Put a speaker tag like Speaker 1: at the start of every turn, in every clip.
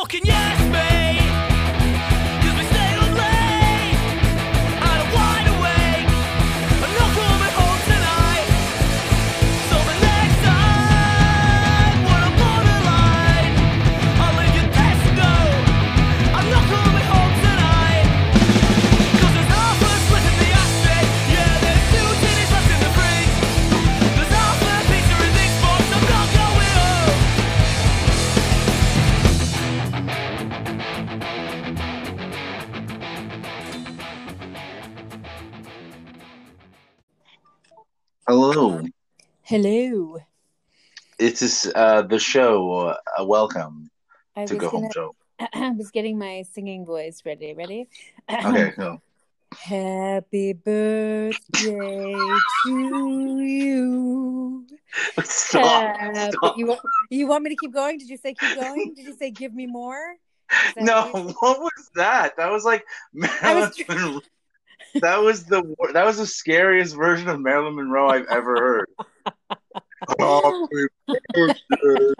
Speaker 1: fucking yes, mate.
Speaker 2: Hello. It is uh, the show. Uh, welcome
Speaker 3: I
Speaker 2: to Go Home
Speaker 3: gonna,
Speaker 2: Show.
Speaker 3: I was getting my singing voice ready. Ready?
Speaker 2: Okay, go.
Speaker 3: Happy birthday to you.
Speaker 2: Stop.
Speaker 3: Happy-
Speaker 2: stop.
Speaker 3: You, wa- you want me to keep going? Did you say keep going? Did you say give me more?
Speaker 2: No,
Speaker 3: what
Speaker 2: what was that? That was like Marilyn.
Speaker 3: was.
Speaker 2: That was the that was the scariest version of Marilyn Monroe I've ever heard. Oh, Happy birthday.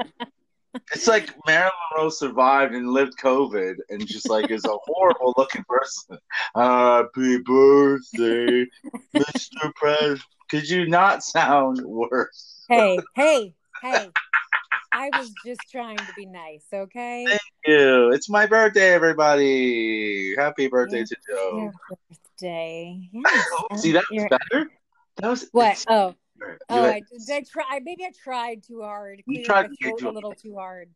Speaker 2: It's like Marilyn Monroe survived and lived COVID and just like is a horrible looking person. Happy birthday, Mr. President. Could you not sound worse?
Speaker 3: Hey, hey, hey. I was just trying to be nice, okay?
Speaker 2: Thank you. It's my birthday, everybody. Happy birthday to Joe.
Speaker 3: Birthday. Yes.
Speaker 2: Oh, see, that's
Speaker 3: You're-
Speaker 2: better. That was
Speaker 3: What? Oh,
Speaker 2: You
Speaker 3: oh!
Speaker 2: had-
Speaker 3: I, did I try. Maybe I tried too hard.
Speaker 2: You tried
Speaker 3: my
Speaker 2: way
Speaker 3: throat
Speaker 2: too
Speaker 3: a little too hard.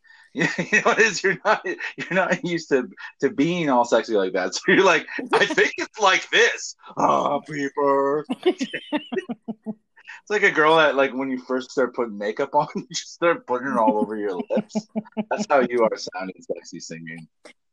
Speaker 2: you know what it is you're not you're not used to to being all sexy like that. So you're like, I think it's like this. Happy people. it's like a girl that like when you first start putting makeup on, you just start putting it all over your lips. That's how you are sounding sexy singing.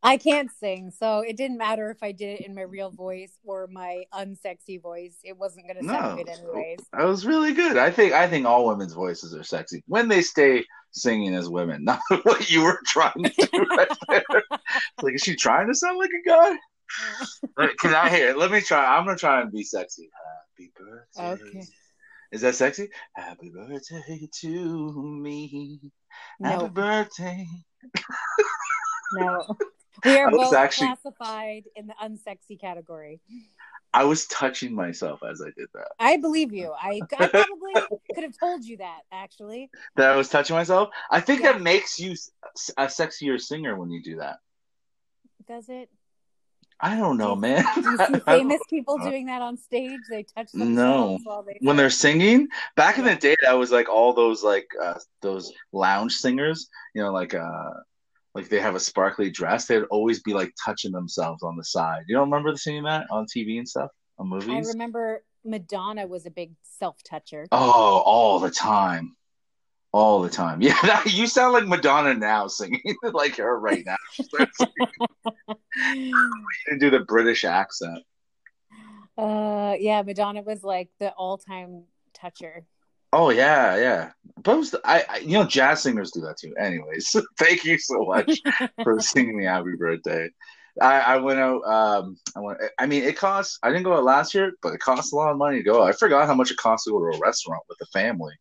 Speaker 3: I can't sing, so it didn't matter if I did it in my real voice or my unsexy voice. It wasn't going to sound
Speaker 2: No,
Speaker 3: good anyways.
Speaker 2: that was really good. I think I think all women's voices are sexy when they stay singing as women, not what you were trying to do right there. Like, is she trying to sound like a guy? Can I hear it? Let me try. I'm gonna try and be sexy. Happy birthday.
Speaker 3: Okay.
Speaker 2: Is that sexy? Happy birthday to me. Happy
Speaker 3: No,
Speaker 2: birthday.
Speaker 3: no. We are
Speaker 2: I
Speaker 3: both
Speaker 2: actually-
Speaker 3: classified in the unsexy category.
Speaker 2: I was touching myself as I did that.
Speaker 3: I believe you. I, I probably could have told you that, actually.
Speaker 2: That I was touching myself. I think
Speaker 3: Yeah.
Speaker 2: that makes you a sexier singer when you do that.
Speaker 3: Does it?
Speaker 2: I don't know, man.
Speaker 3: Do you see famous people doing that on stage? They touch
Speaker 2: No.
Speaker 3: themselves while they
Speaker 2: when they're singing back in the day that was like all those like uh those lounge singers you know like uh like they have a sparkly dress they'd always be like touching themselves on the side you don't remember seeing that on tv and stuff on movies?
Speaker 3: I remember Madonna was a big self toucher.
Speaker 2: oh all the time all the time yeah that, you sound like madonna now singing like her right now you starts singing and do the british accent
Speaker 3: Uh, yeah, Madonna was like the all-time toucher.
Speaker 2: Oh yeah, yeah. But was, I, I, you know, jazz singers do that too. Anyways, thank you so much for singing me happy birthday. I, I went out. Um, I went. I mean, it costs. I didn't go out last year, but it costs a lot of money to go. I forgot how much it costs to go to a restaurant with a family.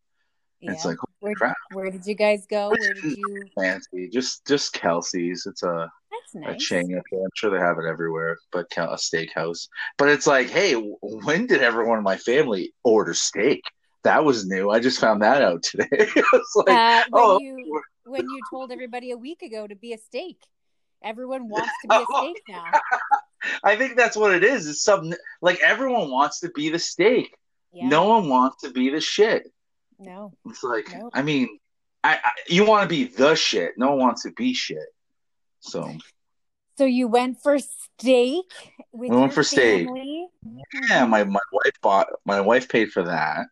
Speaker 3: Yeah.
Speaker 2: It's like holy
Speaker 3: where,
Speaker 2: crap,
Speaker 3: where did you guys go? Where did you?
Speaker 2: fancy. Just, just Kelsey's. It's a,
Speaker 3: That's
Speaker 2: a chain. I'm sure they have it everywhere, but a steakhouse. But it's like, hey, when did everyone in my family order steak? That was new. I just found that out today. it's like,
Speaker 3: Uh, when
Speaker 2: oh,
Speaker 3: you when you told everybody a week ago to be a steak, everyone wants to be a steak now.
Speaker 2: I think that's what it is. It's something like everyone wants to be the steak.
Speaker 3: Yeah.
Speaker 2: No one wants to be the shit.
Speaker 3: No.
Speaker 2: It's like,
Speaker 3: No.
Speaker 2: I mean, I, I you want to be the shit. No one wants to be shit. So
Speaker 3: So you went for steak with
Speaker 2: We went for steak. yeah, my my wife bought. My wife paid for that,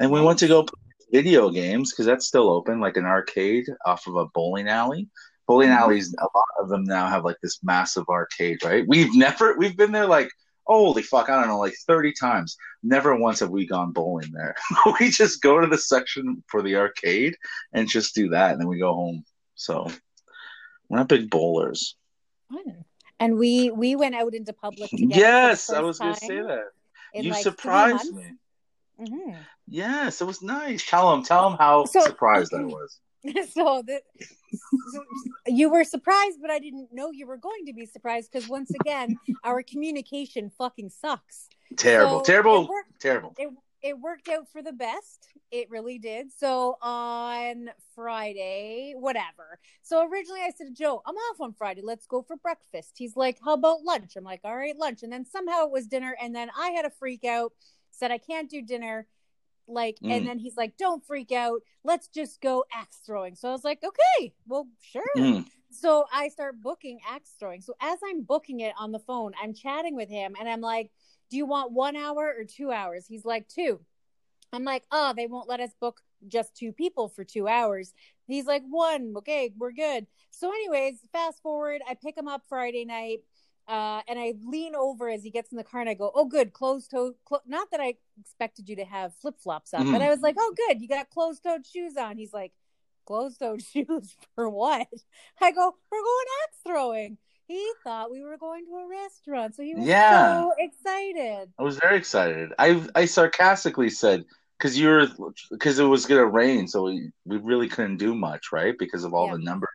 Speaker 2: and we went to go play video games because that's still open, like an arcade off of a bowling alley. Bowling
Speaker 3: Mhm.
Speaker 2: alleys, a lot of them now have like this massive arcade, right? We've never, we've been there like, holy fuck, I don't know, like 30 times. Never once have we gone bowling there. we just go to the section for the arcade and just do that, and then we go home. So we're not big bowlers.
Speaker 3: Fun. And we we went out into public.
Speaker 2: Yes, I was going to say that. You
Speaker 3: like,
Speaker 2: surprised me.
Speaker 3: Mhm.
Speaker 2: Yes, it was nice. Tell him, tell him how
Speaker 3: So-
Speaker 2: surprised I was.
Speaker 3: so that you were surprised, but I didn't know you were going to be surprised because once again, our communication fucking sucks.
Speaker 2: Terrible,
Speaker 3: So,
Speaker 2: terrible,
Speaker 3: it worked-
Speaker 2: terrible.
Speaker 3: It it worked out for the best. It really did. So on Friday, whatever. So originally I said to Joe, I'm off on Friday. Let's go for breakfast. He's like, How about lunch? I'm like, All right, lunch. And then somehow it was dinner. And then I had a freak out, said I can't do dinner. Like, and
Speaker 2: Mm.
Speaker 3: then he's like, Don't freak out. Let's just go axe throwing. So I was like, Okay, well, sure.
Speaker 2: Mm.
Speaker 3: So I start booking axe throwing. So as I'm booking it on the phone, I'm chatting with him and I'm like, Do you want one hour or two hours? He's like, Two. I'm like, Oh, they won't let us book just two people for two hours. He's like, One. Okay, we're good. So, anyways, fast forward, I pick him up Friday night. Uh, and I lean over as he gets in the car and I go, Oh, good, closed toe. Clo-. Not that I expected you to have flip flops on, but
Speaker 2: Mhm.
Speaker 3: I was like, Oh, good, you got closed toed shoes on. He's like, Closed toed shoes for what? I go, We're going axe throwing. He thought we were going to a restaurant. So he was
Speaker 2: Yeah.
Speaker 3: so excited.
Speaker 2: I was very excited. I I sarcastically said because you were because it was gonna rain, so we, we really couldn't do much, right? Because of all
Speaker 3: Yeah.
Speaker 2: the numbers,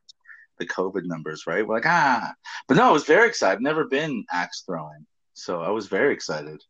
Speaker 2: the COVID numbers, right? We're like ah, but no, I was very excited. I've never been axe throwing, so I was very excited.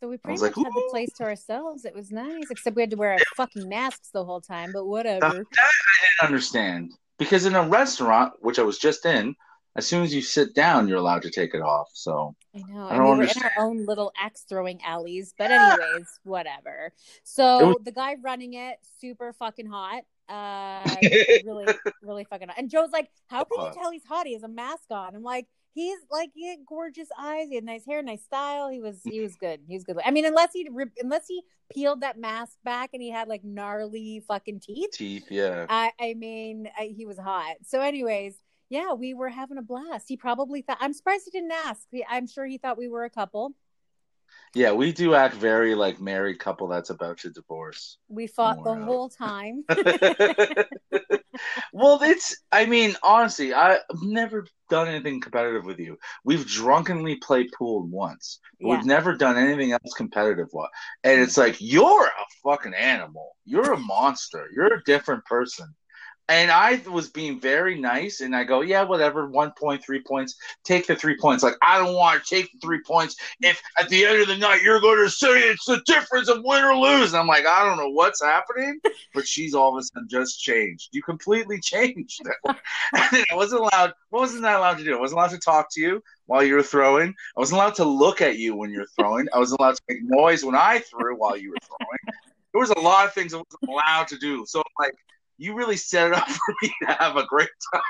Speaker 3: So we pretty much
Speaker 2: like,
Speaker 3: had the place to ourselves. It was nice, except we had to wear our fucking masks the whole time, but whatever.
Speaker 2: That I didn't understand because in a restaurant, which I was just in, as soon as you sit down, you're allowed to take it off. So
Speaker 3: I know.
Speaker 2: I don't
Speaker 3: we were
Speaker 2: understand.
Speaker 3: in our own little axe throwing alleys. But anyways, whatever. So
Speaker 2: was-
Speaker 3: the guy running it, super fucking hot. Uh really, really fucking hot. And Joe's like, How can you tell he's hot? He has a mask on. I'm like, he's like he had gorgeous eyes, he had nice hair, nice style. He was he was good. He was good. I mean, unless he unless he peeled that mask back and he had like gnarly fucking teeth.
Speaker 2: teeth, yeah.
Speaker 3: I, I mean, I, he was hot. So, anyways, yeah, we were having a blast. He probably thought. I'm surprised he didn't ask. I'm sure he thought we were a couple.
Speaker 2: Yeah, we do act very like married couple that's about to divorce.
Speaker 3: We fought the
Speaker 2: Wow.
Speaker 3: whole time.
Speaker 2: well, it's. I mean, honestly, I've never done anything competitive with you. We've drunkenly played pool once. but
Speaker 3: Yeah.
Speaker 2: We've never done anything else competitive. And it's like you're a fucking animal. You're a monster. You're a different person. And I was being very nice, and I go, yeah, whatever. One point, three points. Take the three points. Like I don't want to take the three points if at the end of the night you're going to say it's the difference of win or lose. And I'm like, I don't know what's happening but she's all of a sudden just changed. You completely changed. and I wasn't allowed. What wasn't I allowed to do? I wasn't allowed to talk to you while you were throwing. I wasn't allowed to look at you when you're throwing. I wasn't allowed to make noise when I threw while you were throwing. There was a lot of things I wasn't allowed to do. So like, you really set it up for me to have a great time.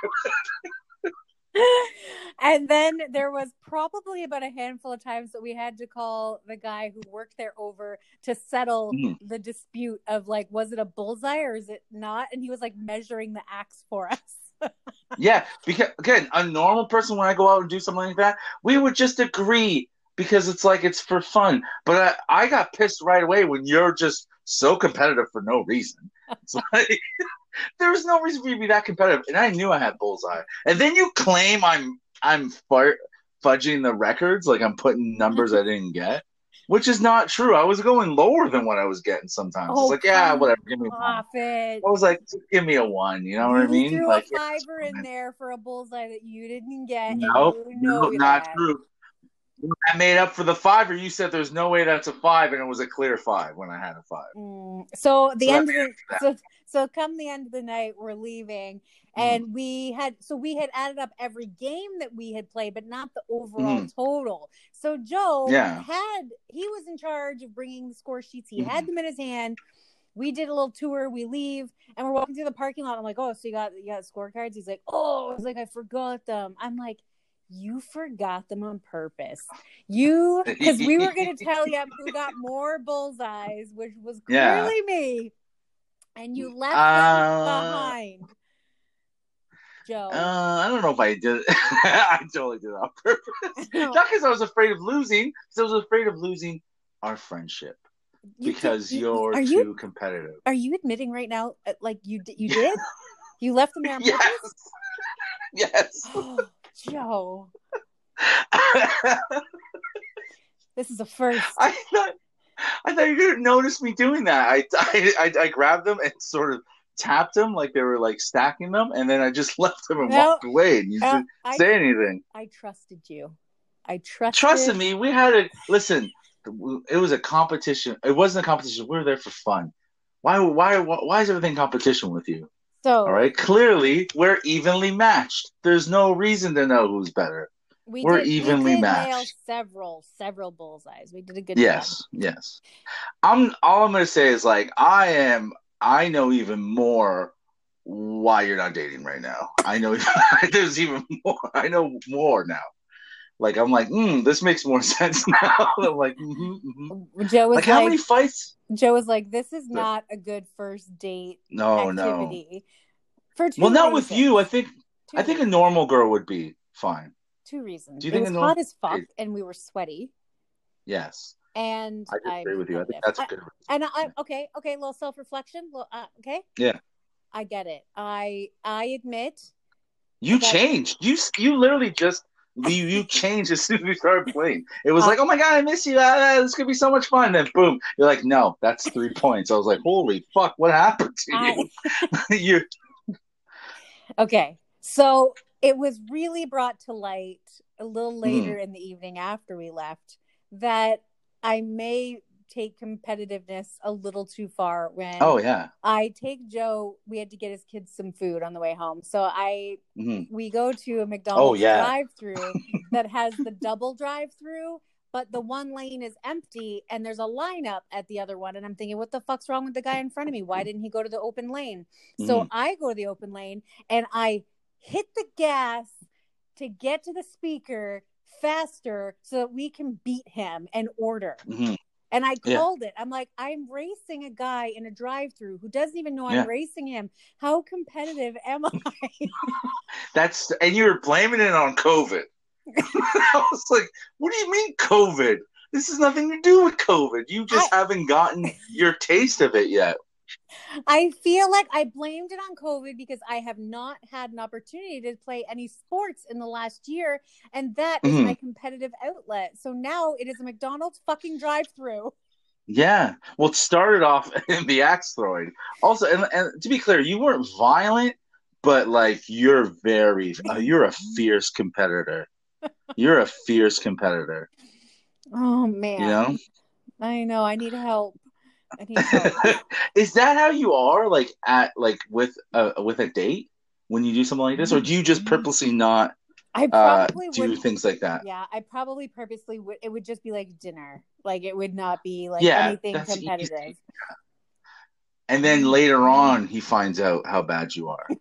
Speaker 3: and then there was probably about a handful of times that we had to call the guy who worked there over to settle
Speaker 2: Mm.
Speaker 3: the dispute of like, was it a bullseye or is it not? And he was like measuring the axe for us.
Speaker 2: Yeah, because again, a normal person when I go out and do something like that, we would just agree because it's like it's for fun. But I, I got pissed right away when you're just so competitive for no reason. It's like there was no reason for you to be that competitive, and I knew I had bullseye. And then you claim I'm I'm far, fudging the records, like I'm putting numbers I didn't get, which is not true. I was going lower than what I was getting sometimes.
Speaker 3: Oh,
Speaker 2: it's like yeah, whatever, give me one.
Speaker 3: It.
Speaker 2: I was like, give me a one. You know what I mean?
Speaker 3: threw
Speaker 2: Like
Speaker 3: a fiver in there for a bullseye that you didn't get.
Speaker 2: Nope,
Speaker 3: you
Speaker 2: no, not
Speaker 3: that.
Speaker 2: true. I made up for the five, or you said there's no way that's a five, and it was a clear five when I had a five.
Speaker 3: Mm. So the
Speaker 2: So
Speaker 3: end of the so, so come the end of the night, we're leaving,
Speaker 2: Mm.
Speaker 3: and we had so we had added up every game that we had played, but not the overall total. So Joe
Speaker 2: Mm-hmm. Yeah.
Speaker 3: had he was in charge of bringing the score sheets. He
Speaker 2: Mm-hmm.
Speaker 3: had them in his hand. We did a little tour. We leave, and we're walking through the parking lot. I'm like, "Oh, so you got you got scorecards?" He's like, "Oh," I was like, "I forgot them." I'm like. You forgot them on purpose. You, because we were going to tell you who got more bullseyes, which was
Speaker 2: Yeah.
Speaker 3: clearly me, and you left
Speaker 2: Uh,
Speaker 3: them behind. Joe,
Speaker 2: Uh, I don't know if I did it. I totally did it on purpose. Not because I was afraid of losing, because I was afraid of losing our friendship
Speaker 3: You
Speaker 2: because
Speaker 3: did-
Speaker 2: you're
Speaker 3: are
Speaker 2: too
Speaker 3: you
Speaker 2: competitive.
Speaker 3: are you admitting right now, uh, like you you did? You left them there on
Speaker 2: Yes.
Speaker 3: purpose?
Speaker 2: Yes.
Speaker 3: Oh, Joe, this is a first.
Speaker 2: I thought I thought you didn't notice me doing that. I, I I I grabbed them and sort of tapped them like they were like stacking them, and then I just left them and
Speaker 3: No.
Speaker 2: walked away, and you
Speaker 3: Oh,
Speaker 2: didn't
Speaker 3: I,
Speaker 2: say anything.
Speaker 3: I trusted you. I trusted.
Speaker 2: Trusted me, we had a listen. It was a competition. It wasn't a competition. We were there for fun. Why? Why? Why is everything competition with you?
Speaker 3: So
Speaker 2: All right. Clearly, we're evenly matched. There's no reason to know who's better.
Speaker 3: We
Speaker 2: we're
Speaker 3: did,
Speaker 2: evenly
Speaker 3: we
Speaker 2: matched.
Speaker 3: several, several bullseyes. We did a good
Speaker 2: Yes, yes. I'm all I'm gonna say is like I am I know even more why you're not dating right now. I know there's even more. I know more now. Like I'm like, mm, this makes more sense now. I'm like, mhm, mhm.
Speaker 3: Joe was
Speaker 2: like
Speaker 3: like,
Speaker 2: how many fights?
Speaker 3: Joe was like, this is not a good first date
Speaker 2: No, no.
Speaker 3: For
Speaker 2: Well, not with you. I think
Speaker 3: Two
Speaker 2: I think a normal girl would be fine.
Speaker 3: Two reasons.
Speaker 2: Do you
Speaker 3: it
Speaker 2: think
Speaker 3: was hot as fuck, and we were sweaty,
Speaker 2: yes,
Speaker 3: and
Speaker 2: I
Speaker 3: I'm
Speaker 2: agree with you. I think that's a
Speaker 3: I-
Speaker 2: good.
Speaker 3: and I okay, okay, a little self reflection. Well, uh, okay,
Speaker 2: Yeah.
Speaker 3: I get it. I I admit
Speaker 2: You changed. You you literally just you you changed as soon as we started playing. It was
Speaker 3: Uh,
Speaker 2: like, oh my god, I miss you. Ah, this could be so much fun. Then boom, you're like, no, that's three points. I was like, holy fuck, what happened to
Speaker 3: I
Speaker 2: you? you
Speaker 3: okay. So it was really brought to light a little
Speaker 2: Hmm.
Speaker 3: later in the evening after we left that I may take competitiveness a little too far when
Speaker 2: oh yeah,
Speaker 3: I take Joe. We had to get his kids some food on the way home, so I
Speaker 2: Mhm.
Speaker 3: we go to a McDonald's
Speaker 2: Oh, yeah.
Speaker 3: drive-through that has the double drive-through, but the one lane is empty and there's a lineup at the other one. And I'm thinking, what the fuck's wrong with the guy in front of me? Why didn't he go to the open lane? So
Speaker 2: Mhm.
Speaker 3: I go to the open lane and I hit the gas to get to the speaker faster so that we can beat him and order.
Speaker 2: Mhm.
Speaker 3: And I
Speaker 2: Yeah.
Speaker 3: called it. I'm like, I'm racing a guy in a drive through who doesn't even know I'm
Speaker 2: Yeah.
Speaker 3: racing him. How competitive am I?
Speaker 2: that's and you were blaming it on COVID. I was like, what do you mean COVID? This has nothing to do with COVID. You just haven't gotten your taste of it yet.
Speaker 3: I feel like I blamed it on COVID because I have not had an opportunity to play any sports in the last year, and that is
Speaker 2: Mhm.
Speaker 3: my competitive outlet. So now it is a McDonald's fucking drive-through.
Speaker 2: Yeah. Well, it started off in the axe throwing. Also, and, and to be clear, you weren't violent, but like you're very, uh, you're a fierce competitor. You're a fierce competitor.
Speaker 3: Oh man,
Speaker 2: You know.
Speaker 3: I know. I need help. I need help.
Speaker 2: Is that how you are? Like at like with a with a date when you do something like this, or do you just purposely not
Speaker 3: I
Speaker 2: uh, do
Speaker 3: would.
Speaker 2: things like that?
Speaker 3: Yeah, I probably purposely would. It would just be like dinner. Like it would not be like
Speaker 2: Yeah,
Speaker 3: anything
Speaker 2: that's easy.
Speaker 3: competitive.
Speaker 2: And then later on, he finds out how bad you are.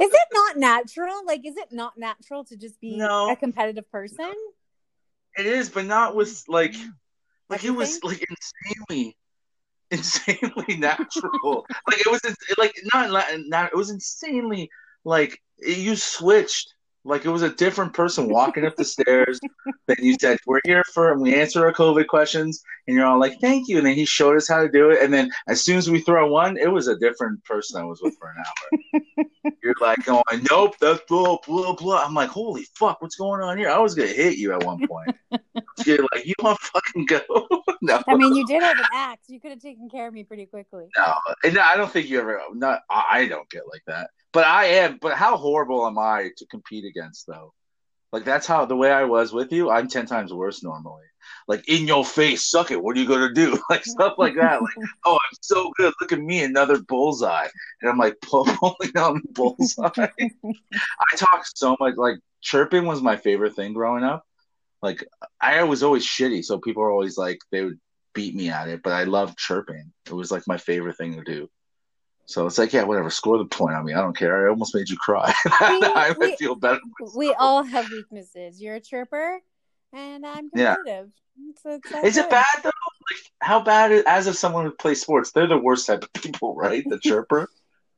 Speaker 3: Is it not natural? Like, is it not natural to just be
Speaker 2: No.
Speaker 3: a competitive person?
Speaker 2: It is, but not with like like it was like insanely insanely natural. like it was like not not it was insanely like you switched. Like it was a different person walking up the stairs. Then you said, "We're here for," and we answer our COVID questions, and you're all like, "Thank you." And then he showed us how to do it. And then as soon as we throw one, it was a different person I was with for an hour. you're like going, "Nope, that's blah blah blah." I'm like, "Holy fuck, what's going on here?" I was gonna hit you at one point. you're like, "You want to fucking go?" no,
Speaker 3: I mean, you did have an axe. You could have taken care of me pretty quickly.
Speaker 2: no, and I don't think you ever. Not I don't get like that. But I am. But how horrible am I to compete against though? Like that's how the way I was with you. I'm ten times worse normally. Like in your face, suck it. What are you gonna do? Like stuff like that. Like oh, I'm so good. Look at me, another bullseye. And I'm like pulling on the bullseye. I talk so much. Like chirping was my favorite thing growing up. Like I was always shitty, so people were always like they would beat me at it. But I loved chirping. It was like my favorite thing to do. So it's like, yeah, whatever. Score the point on me. I don't care. I almost made you cry. I
Speaker 3: we-
Speaker 2: feel better.
Speaker 3: We all have weaknesses. You're a chirper, and I'm
Speaker 2: Yeah.
Speaker 3: competitive. So it's all
Speaker 2: Is it bad though? Like, how bad? Is, as if someone who plays sports, they're the worst type of people, right? The chirper.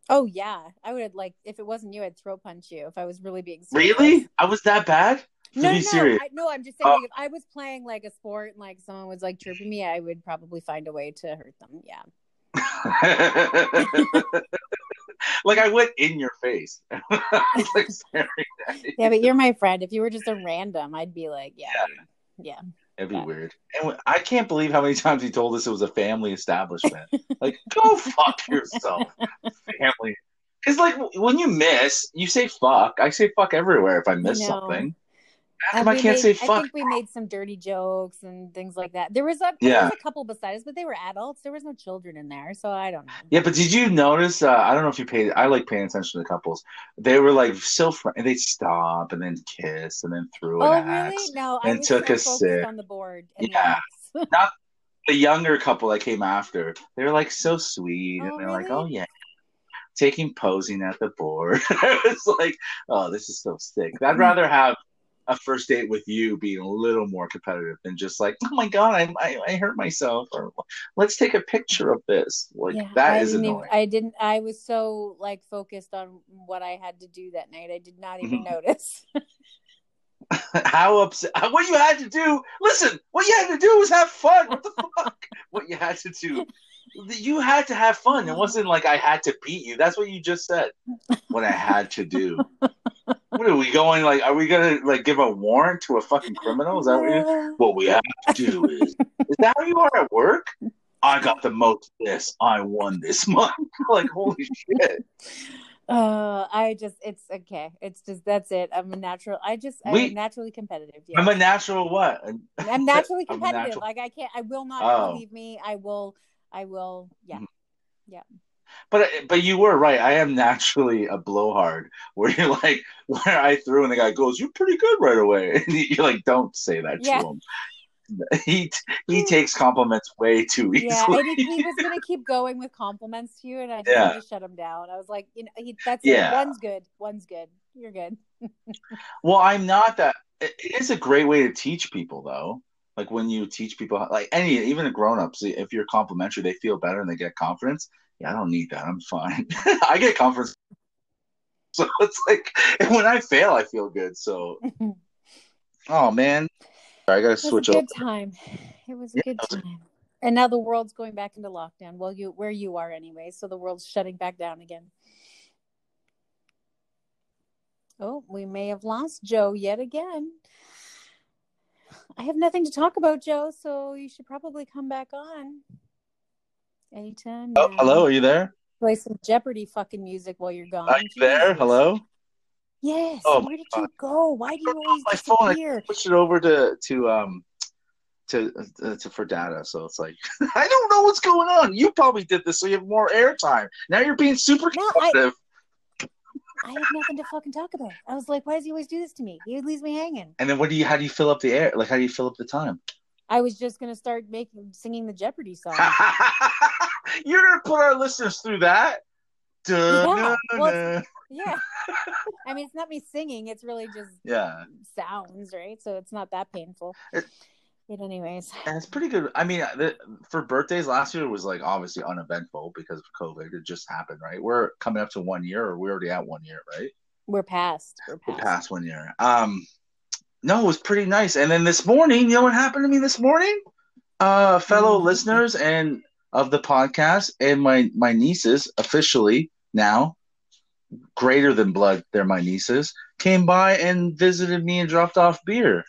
Speaker 3: Oh yeah, I would have like if it wasn't you, I'd throw punch you if I was really being serious.
Speaker 2: really? I was that bad? To
Speaker 3: No,
Speaker 2: be
Speaker 3: no,
Speaker 2: serious.
Speaker 3: I, no. I'm just saying, like, if I was playing like a sport and like someone was like chirping me, I would probably find a way to hurt them. Yeah.
Speaker 2: like I went in your face. Like you.
Speaker 3: Yeah, but you're my friend. If you were just a random, I'd be like, yeah, yeah.
Speaker 2: It'd be
Speaker 3: Yeah.
Speaker 2: weird. And I can't believe how many times he told us it was a family establishment. like, go fuck yourself, family. Because like when you miss, you say fuck. I say fuck everywhere if I miss something. How come I can't
Speaker 3: made-
Speaker 2: say
Speaker 3: I think we made some dirty jokes and things like that. There was a
Speaker 2: Yeah.
Speaker 3: was a couple beside us, but they were adults. There was no children in there, so I don't know.
Speaker 2: Yeah, but did you notice? Uh, I don't know if you paid. I like paying attention to couples. They were like so friendly. They'd stop and then kiss and then threw
Speaker 3: Oh
Speaker 2: an
Speaker 3: really?
Speaker 2: axe.
Speaker 3: No, I
Speaker 2: and took
Speaker 3: so
Speaker 2: a sip.
Speaker 3: on the board and
Speaker 2: Yeah.
Speaker 3: the axe.
Speaker 2: The younger couple that came after, they were like so sweet,
Speaker 3: Oh,
Speaker 2: and they're like, "Oh yeah." Taking posing at the board. I was like, oh, this is so sick. I'd rather have a first date with you being a little more competitive than just like, oh my god, I I, I hurt myself, or let's take a picture of this. Like
Speaker 3: yeah,
Speaker 2: that
Speaker 3: I
Speaker 2: is
Speaker 3: didn't even-
Speaker 2: annoying.
Speaker 3: I didn't. I was so like focused on what I had to do that night. I did not even
Speaker 2: Mhm.
Speaker 3: notice.
Speaker 2: how upset what you had to do listen what you had to do was have fun what the fuck what you had to do you had to have fun it wasn't like i had to beat you that's what you just said what i had to do what are we going like are we gonna like give a warrant to a fucking criminal is that what you what we have to do is is that how you are at work i got the most this i won this month like holy shit
Speaker 3: Uh, I just it's okay. It's just that's it. I'm a natural. I just
Speaker 2: We-
Speaker 3: I'm naturally competitive. Yeah.
Speaker 2: i'm a natural what
Speaker 3: I'm naturally
Speaker 2: I'm
Speaker 3: competitive.
Speaker 2: natural-
Speaker 3: Like I can't. I will not
Speaker 2: Oh.
Speaker 3: believe me. I will. I will. Yeah. Yeah.
Speaker 2: But but you were right. I am naturally a blowhard. Where you're like, where I threw and the guy goes, "You're pretty good right away," and you're like, "Don't say that
Speaker 3: Yeah.
Speaker 2: to him." He he takes compliments way too easily.
Speaker 3: Yeah, and he, he was gonna keep going with compliments to you, and I just
Speaker 2: Yeah.
Speaker 3: shut him down. I was like, you know, he, that's
Speaker 2: Yeah.
Speaker 3: it. One's good. One's good. You're good.
Speaker 2: Well, I'm not that. It is a great way to teach people, though. Like when you teach people, like any even a grown ups, if you're complimentary, they feel better and they get confidence. Yeah, I don't need that. I'm fine. I get comfort. So it's like when I fail, I feel good. So, oh man, I gotta switch
Speaker 3: good
Speaker 2: over.
Speaker 3: time. It was a
Speaker 2: Yeah,
Speaker 3: good
Speaker 2: it was a-
Speaker 3: time. And now the world's going back into lockdown. Well, you where you are anyway, so the world's shutting back down again. Oh, we may have lost Joe yet again. I have nothing to talk about, Joe, so you should probably come back on anytime.
Speaker 2: Oh,
Speaker 3: now.
Speaker 2: hello, are you there?
Speaker 3: Play some Jeopardy fucking music while you're gone.
Speaker 2: Are you there? Hello.
Speaker 3: Yes.
Speaker 2: Oh,
Speaker 3: Where did
Speaker 2: God.
Speaker 3: you go? Why do you always
Speaker 2: my phone, I? Switched it over to to um to, uh, to for data, so it's like I don't know what's going on. You probably did this so you have more airtime. Now you're being super
Speaker 3: No, I-
Speaker 2: competitive.
Speaker 3: I have nothing to fucking talk about. I was like, why does he always do this to me? He leaves me hanging.
Speaker 2: And then what do you? How do you fill up the air? Like how do you fill up the time?
Speaker 3: I was just gonna start making singing the Jeopardy song.
Speaker 2: You're gonna put our listeners through that?
Speaker 3: Yeah, well, yeah. I mean, it's not me singing. It's really just
Speaker 2: yeah,
Speaker 3: sounds, right? So it's not that painful.
Speaker 2: It-
Speaker 3: But anyways,
Speaker 2: and it's pretty good. I mean, the, for birthdays last year was like obviously uneventful because of COVID. It just happened, right? We're coming up to one year, or we're already at one year, right?
Speaker 3: we're past. We're
Speaker 2: We're
Speaker 3: past.
Speaker 2: past one year. Um, no, it was pretty nice. And then this morning, you know what happened to me this morning? Uh, fellow
Speaker 3: Mhm.
Speaker 2: listeners and of the podcast and my my nieces officially now greater than blood. They're my nieces came by and visited me and dropped off beer.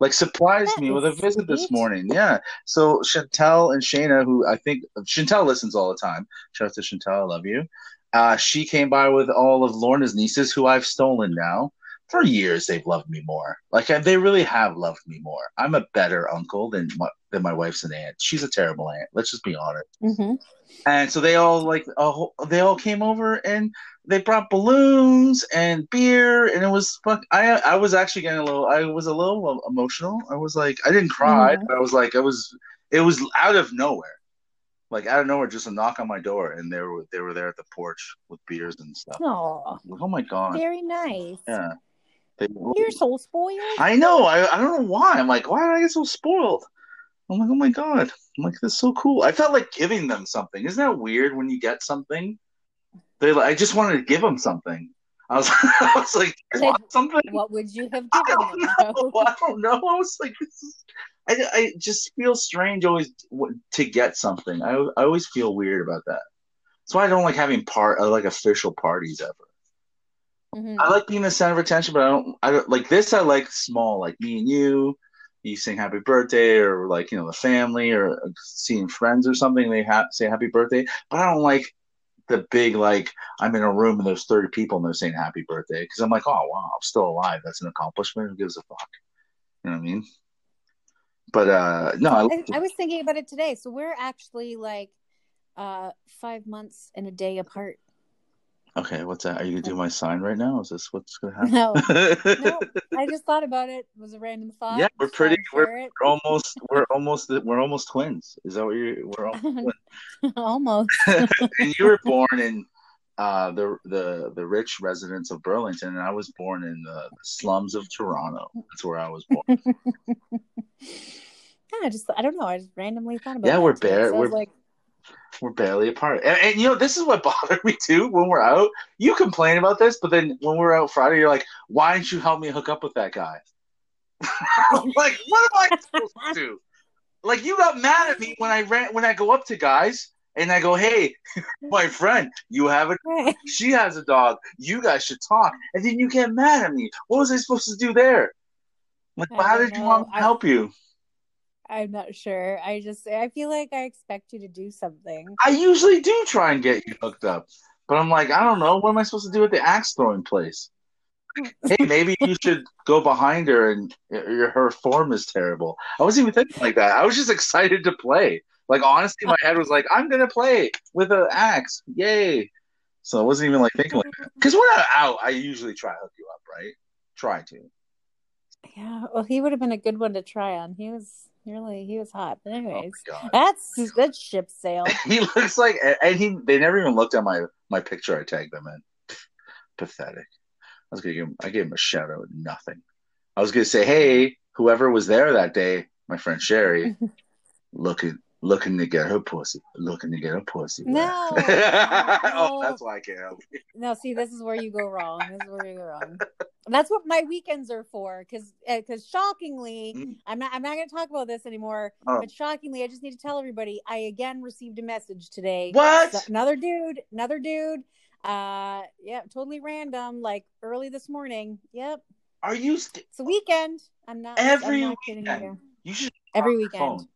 Speaker 2: Like surprised
Speaker 3: That
Speaker 2: me with a
Speaker 3: is
Speaker 2: visit this morning. Yeah. So Chantel and Shayna, who I think Chantel listens all the time. Shout out to Chantel, I love you. Uh, she came by with all of Lorna's nieces, who I've stolen now. For years, they've loved me more. Like they really have loved me more. I'm a better uncle than my, than my wife's an aunt. She's a terrible aunt. Let's just be honest.
Speaker 3: hmm
Speaker 2: And so they all like a they all came over and they brought balloons and beer and it was fuck. I I was actually getting a little. I was a little emotional. I was like, I didn't cry,
Speaker 3: Mhm.
Speaker 2: but I was like, I was. It was out of nowhere, like out of nowhere, just a knock on my door, and they were they were there at the porch with beers and stuff.
Speaker 3: Oh,
Speaker 2: Like, oh my god,
Speaker 3: very nice.
Speaker 2: yeah.
Speaker 3: You're so spoiled.
Speaker 2: I know. I, I don't know why. I'm like, why did I get so spoiled? I'm like, oh my god. I'm like, that's so cool. I felt like giving them something. Isn't that weird when you get something? They, like, I just wanted to give them something. I was, I was like, "You
Speaker 3: Like,
Speaker 2: want something?
Speaker 3: what would you have given?
Speaker 2: I don't
Speaker 3: them?
Speaker 2: know. I don't know. I was like, this is. I, I just feel strange always to get something. I, I always feel weird about that. That's why I don't like having part uh, like official parties ever.
Speaker 3: Mhm.
Speaker 2: I like being the center of attention, but I don't. I don't like this. I like small, like me and you, you sing happy birthday or like you know the family or seeing friends or something they ha- say happy birthday but i don't like the big like i'm in a room and there's 30 people and they're saying happy birthday because i'm like oh wow i'm still alive that's an accomplishment who gives a fuck you know what i mean but uh no i,
Speaker 3: I, I was thinking about it today. So we're actually like uh five months and a day apart.
Speaker 2: Okay what's that are you gonna do my sign right now is this what's gonna happen
Speaker 3: No, no, I just thought about it. It was a random thought.
Speaker 2: Yeah, we're pretty-
Speaker 3: it.
Speaker 2: we're almost we're almost we're almost twins is that what you're we're almost.
Speaker 3: Almost.
Speaker 2: and you were born in uh, the the the rich residents of Burlington, and I was born in the slums of Toronto. That's where I was born.
Speaker 3: Yeah, I just I don't know. I just randomly thought about.
Speaker 2: Yeah, we're bare-
Speaker 3: So I was
Speaker 2: we're-
Speaker 3: like,
Speaker 2: We're barely apart, and, and you know this is what bothered me too. When we're out, you complain about this, but then when we're out Friday, you're like, "Why didn't you help me hook up with that guy?" Like, what am I supposed to do? Like, you got mad at me when I ran when I go up to guys and I go, "Hey, my friend, you have a. She has a dog. You guys should talk. And then you get mad at me. What was I supposed to do there? Like,
Speaker 3: I
Speaker 2: how did you want me to help you?
Speaker 3: I'm not sure. I just I feel like I expect you to do something.
Speaker 2: I usually do try and get you hooked up. But I'm like, I don't know. What am I supposed to do at the axe throwing place? hey, maybe you should go behind her and your, her form is terrible. I wasn't even thinking like that. I was just excited to play. Like, honestly, my head was like, I'm going to play with an axe. Yay. So I wasn't even like thinking like that. Because when I'm out, I usually try to hook you up, right? Try to.
Speaker 3: Yeah. Well, he would have been a good one to try on. He was really he was hot. But
Speaker 2: Oh
Speaker 3: anyways,
Speaker 2: God.
Speaker 3: that's that ship sailed.
Speaker 2: he looks like and he they never even looked at my my picture I tagged them in. Pathetic. I was gonna give him I gave him a shout out nothing. I was gonna say, hey, whoever was there that day, my friend Sherry, looking looking to get her pussy. Looking to get her pussy.
Speaker 3: No.
Speaker 2: oh, that's why I can't help you.
Speaker 3: No, see, this is where you go wrong. This is where you go wrong. That's what my weekends are for. Because, because shockingly,
Speaker 2: Mm.
Speaker 3: I'm not. I'm not going to talk about this anymore.
Speaker 2: Oh.
Speaker 3: But shockingly, I just need to tell everybody. I again received a message today.
Speaker 2: What?
Speaker 3: So- another dude. Another dude. Uh, yeah, totally random. Like early this morning. Yep,
Speaker 2: Are you st-
Speaker 3: it's a weekend. I'm not.
Speaker 2: every
Speaker 3: I'm not
Speaker 2: weekend?
Speaker 3: you.
Speaker 2: You should
Speaker 3: Every weekend.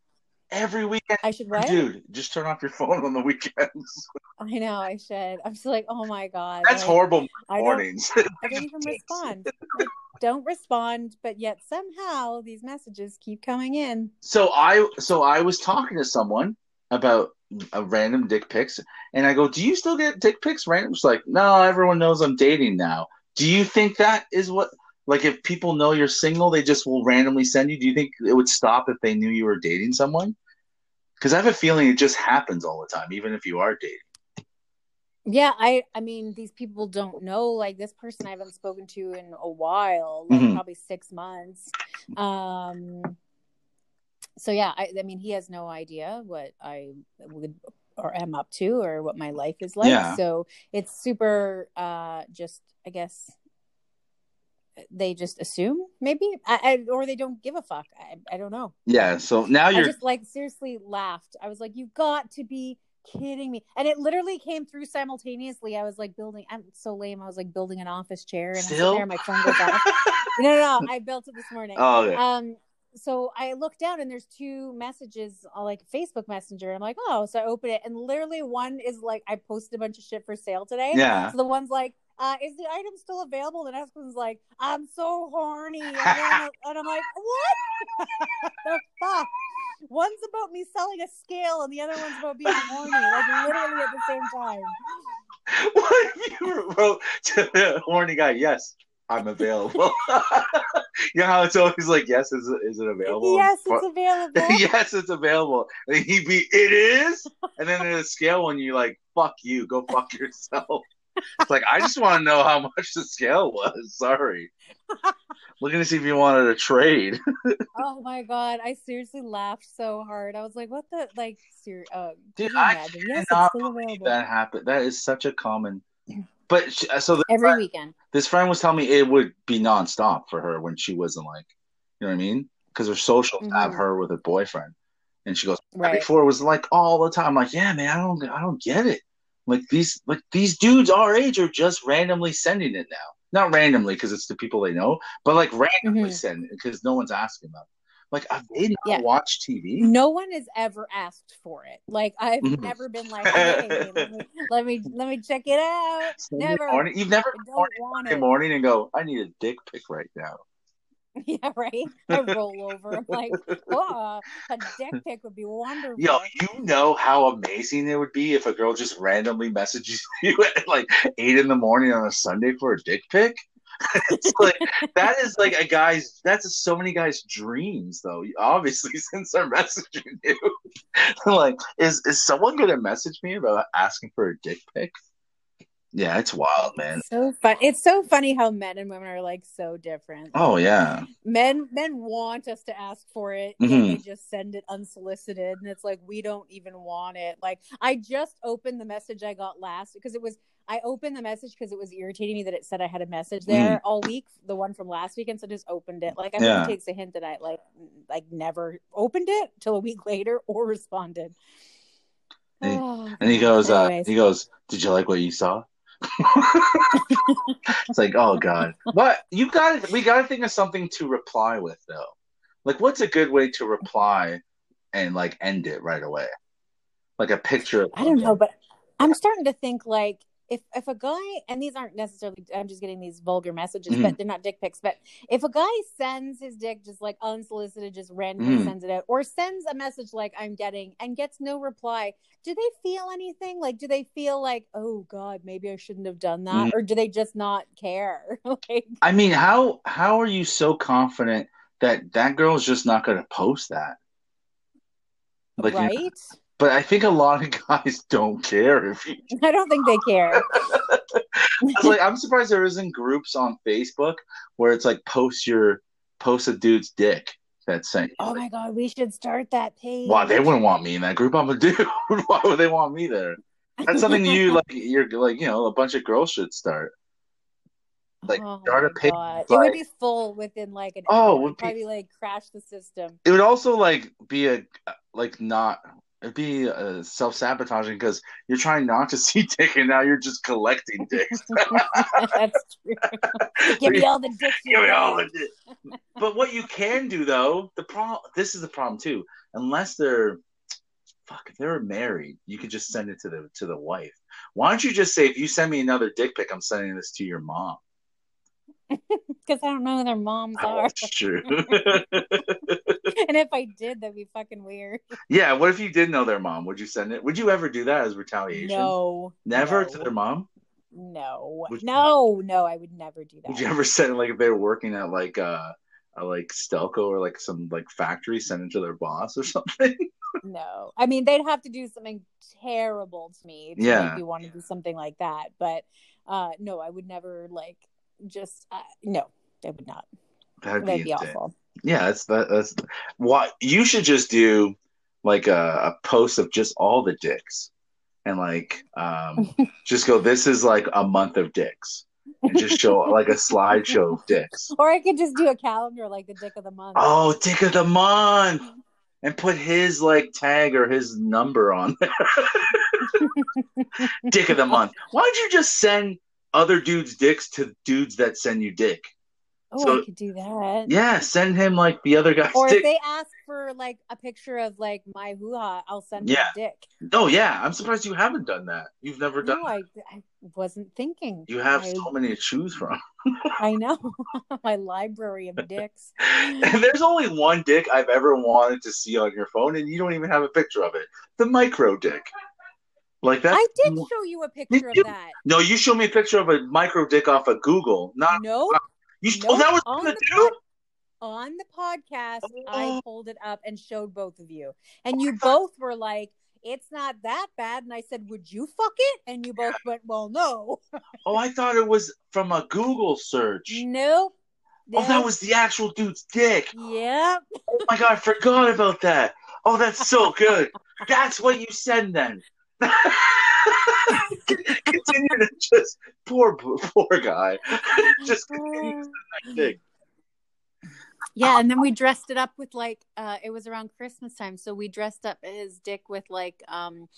Speaker 2: Every weekend.
Speaker 3: I should what?
Speaker 2: Dude, just turn off your phone on the weekends.
Speaker 3: I know I should. I'm just like, oh my god.
Speaker 2: That's
Speaker 3: like,
Speaker 2: horrible
Speaker 3: I don't,
Speaker 2: mornings.
Speaker 3: I don't even respond. I don't respond, but yet somehow these messages keep coming in.
Speaker 2: So I so I was talking to someone about a random dick pics, and I go, "Do you still get dick pics?" Random, it's like, "No, everyone knows I'm dating now." Do you think that is what? Like, if people know you're single, they just will randomly send you. Do you think it would stop if they knew you were dating someone? Because I have a feeling it just happens all the time, even if you are dating.
Speaker 3: Yeah, I I mean these people don't know like this person I haven't spoken to in a while, like
Speaker 2: Mhm.
Speaker 3: probably 6 months. Um so yeah, I I mean he has no idea what I would or am up to or what my life is like.
Speaker 2: Yeah.
Speaker 3: So it's super uh just I guess they just assume maybe I, I or they don't give a fuck. I I don't know.
Speaker 2: Yeah. So now you're.
Speaker 3: just like seriously laughed. I was like, "You got to be kidding me!" And it literally came through simultaneously. I was like building. I'm so lame. I was like building an office chair, and
Speaker 2: Still?
Speaker 3: there. My phone goes off. no, no, no. I built it this morning.
Speaker 2: oh, yeah.
Speaker 3: Um, so I look down and there's two messages on like Facebook Messenger. I'm like, oh, so I open it and literally one is like, I posted a bunch of shit for sale today.
Speaker 2: yeah.
Speaker 3: So the one's like, uh, is the item still available? And the one's like, I'm so horny. And, then- and I'm like, what the fuck? One's about me selling a scale and the other one's about being horny, like literally at the same time.
Speaker 2: What if you wrote to the horny guy? Yes, I'm available. you know how it's always like, yes, is it, is it available?
Speaker 3: Yes, it's available.
Speaker 2: yes, it's available. And he'd be, it is. And then there's a scale when you're like, fuck you, go fuck yourself. It's like I just want to know how much the scale was. Sorry, looking to see if you wanted a trade.
Speaker 3: Oh my god, I seriously laughed so hard. I was like, what the like ser- uh
Speaker 2: Dude,
Speaker 3: you
Speaker 2: I
Speaker 3: imagine? Yes, it's still
Speaker 2: believe
Speaker 3: available.
Speaker 2: that happened. That is such a common. But she, so the
Speaker 3: Every
Speaker 2: friend,
Speaker 3: weekend.
Speaker 2: this friend was telling me it would be nonstop for her when she wasn't like, you know what I mean? Because her socials have
Speaker 3: Mhm.
Speaker 2: her with a boyfriend, and she goes,
Speaker 3: Right.
Speaker 2: before it was like all the time. I'm like, yeah, man, I don't, I don't get it. Like these, like these dudes our age are just randomly sending it now. Not randomly because it's the people they know, but like randomly
Speaker 3: Mhm.
Speaker 2: send because no one's asking them. Like, have they not
Speaker 3: Yeah.
Speaker 2: watched TV?
Speaker 3: No one has ever asked for it. Like I've
Speaker 2: Mhm.
Speaker 3: never been like, hey, let me, let me let me check it out.
Speaker 2: Sunday
Speaker 3: Never.
Speaker 2: morning, you've never morning,
Speaker 3: want
Speaker 2: Sunday
Speaker 3: it.
Speaker 2: morning and go, I need a dick pic right now.
Speaker 3: Yeah, right. I roll over. I'm like, oh, a dick pic would be wonderful.
Speaker 2: Yo, you know how amazing it would be if a girl just randomly messages you at like eight in the morning on a Sunday for a dick pic. it's like that is like a guy's. That's so many guys' dreams, though. Obviously, since I'm messaging you, like, is is someone gonna message me about asking for a dick pic? Yeah, it's wild, man.
Speaker 3: so fun. It's so funny how men and women are like so different.
Speaker 2: Oh yeah,
Speaker 3: Men men want us to ask for it, and
Speaker 2: Mhm.
Speaker 3: they just send it unsolicited, and it's like we don't even want it. Like I just opened the message I got last because it was I opened the message because it was irritating me that it said I had a message there all week, the one from last week, and so I just opened it. Like I
Speaker 2: Mm. Yeah.
Speaker 3: takes a hint that I like like never opened it till a week later or responded.
Speaker 2: Hey,
Speaker 3: Oh,
Speaker 2: and he goes, uh, he goes, "Did you like what you saw?" It's like, oh god. But you got we got to think of something to reply with though. Like, what's a good way to reply and like end it right away? Like a picture. Of
Speaker 3: I don't know, but I'm starting to think like if if a guy and these aren't necessarily I'm just getting these vulgar messages,
Speaker 2: Mhm.
Speaker 3: but they're not dick pics. But if a guy sends his dick just like unsolicited, just randomly
Speaker 2: Mhm.
Speaker 3: sends it out, or sends a message like I'm getting and gets no reply, do they feel anything? Like, do they feel like, oh God, maybe I shouldn't have done that,
Speaker 2: Mhm.
Speaker 3: or do they just not care? like,
Speaker 2: I mean, how how are you so confident that that girl's just not going to post that? Like, you-
Speaker 3: right?
Speaker 2: But I think a lot of guys don't care if you
Speaker 3: I don't think they care.
Speaker 2: Like I'm surprised there isn't groups on Facebook where it's like post your post a dude's dick that's saying
Speaker 3: oh my God, we should start that page.
Speaker 2: Why they wouldn't want me in that group? I'm a dude. Why would they want me there? That's something you like. You're like you know a bunch of girls should start. Like
Speaker 3: oh
Speaker 2: start a page.
Speaker 3: God. it
Speaker 2: like-
Speaker 3: would be full within like an
Speaker 2: Oh,
Speaker 3: hour. It'd probably like crash the system.
Speaker 2: It would also like be a like not. It'd be uh, self sabotaging because you're trying not to see dick and now you're just collecting dicks.
Speaker 3: That's true. Give me all the dicks.
Speaker 2: Give me all the dick. But what you can do though, the problem. This is the problem too. Unless they're fuck, if they're married, you could just send it to the to the wife. Why don't you just say, if you send me another dick pic, I'm sending this to your mom.
Speaker 3: Because I don't know who their moms
Speaker 2: Oh,
Speaker 3: are.
Speaker 2: that's true.
Speaker 3: and if I did, that'd be fucking weird.
Speaker 2: yeah. What if you did know their mom? Would you send it? Would you ever do that as retaliation?
Speaker 3: No.
Speaker 2: Never
Speaker 3: no,
Speaker 2: to their mom.
Speaker 3: No.
Speaker 2: Would-
Speaker 3: No, no, I would never do that.
Speaker 2: Would you ever send it like if they were working at like uh, a like Stelco or like some like factory, send it to their boss or something?
Speaker 3: No. I mean, they'd have to do something terrible to me to
Speaker 2: Yeah.
Speaker 3: make me want to do something like that. But uh no, I would never like just uh, no, I would not.
Speaker 2: That'd be,
Speaker 3: That'd be
Speaker 2: insane.
Speaker 3: awful.
Speaker 2: Yeah, that's that, that's what you should just do like a, a post of just all the dicks and like um just go this is like a month of dicks and just show like a slideshow of dicks.
Speaker 3: Or I could just do a calendar like the dick of the month.
Speaker 2: Oh, dick of the month and put his like tag or his number on there. dick of the month. Why don't you just send other dudes dicks to dudes that send you dick?
Speaker 3: Oh,
Speaker 2: so-
Speaker 3: I could do that.
Speaker 2: Yeah, send him like the other guy's
Speaker 3: Or
Speaker 2: dick.
Speaker 3: if they ask for like a picture of like my hoo ha, I'll send them
Speaker 2: Yeah.
Speaker 3: a dick.
Speaker 2: Oh yeah, I'm surprised you haven't done that. You've never done
Speaker 3: No, I, I wasn't thinking.
Speaker 2: You have
Speaker 3: I,
Speaker 2: so many to choose from.
Speaker 3: I know my library of dicks.
Speaker 2: There's only one dick I've ever wanted to see on your phone, and you don't even have a picture of it. The micro dick. Like that.
Speaker 3: I did show you a picture
Speaker 2: you?
Speaker 3: of that.
Speaker 2: No, you showed me a picture of a micro dick off of Google. Not
Speaker 3: No,
Speaker 2: you.
Speaker 3: Oh, nope,
Speaker 2: oh, that was
Speaker 3: on
Speaker 2: the
Speaker 3: the
Speaker 2: dude.
Speaker 3: on the podcast,
Speaker 2: Oh.
Speaker 3: I pulled it up and showed both of you, and you both were like, "It's not that bad," and I said, "Would you fuck it?" And you both went, "Well, no,
Speaker 2: Oh, I thought it was from a Google search.
Speaker 3: nope."
Speaker 2: Oh, that was the actual dude's dick.
Speaker 3: Yeah.
Speaker 2: Oh my god, I forgot about that. Oh, that's so good. That's what you said then. continue to just poor poor guy. just that dick.
Speaker 3: Yeah, and then we dressed it up with like uh it was around Christmas time, so we dressed up his dick with like um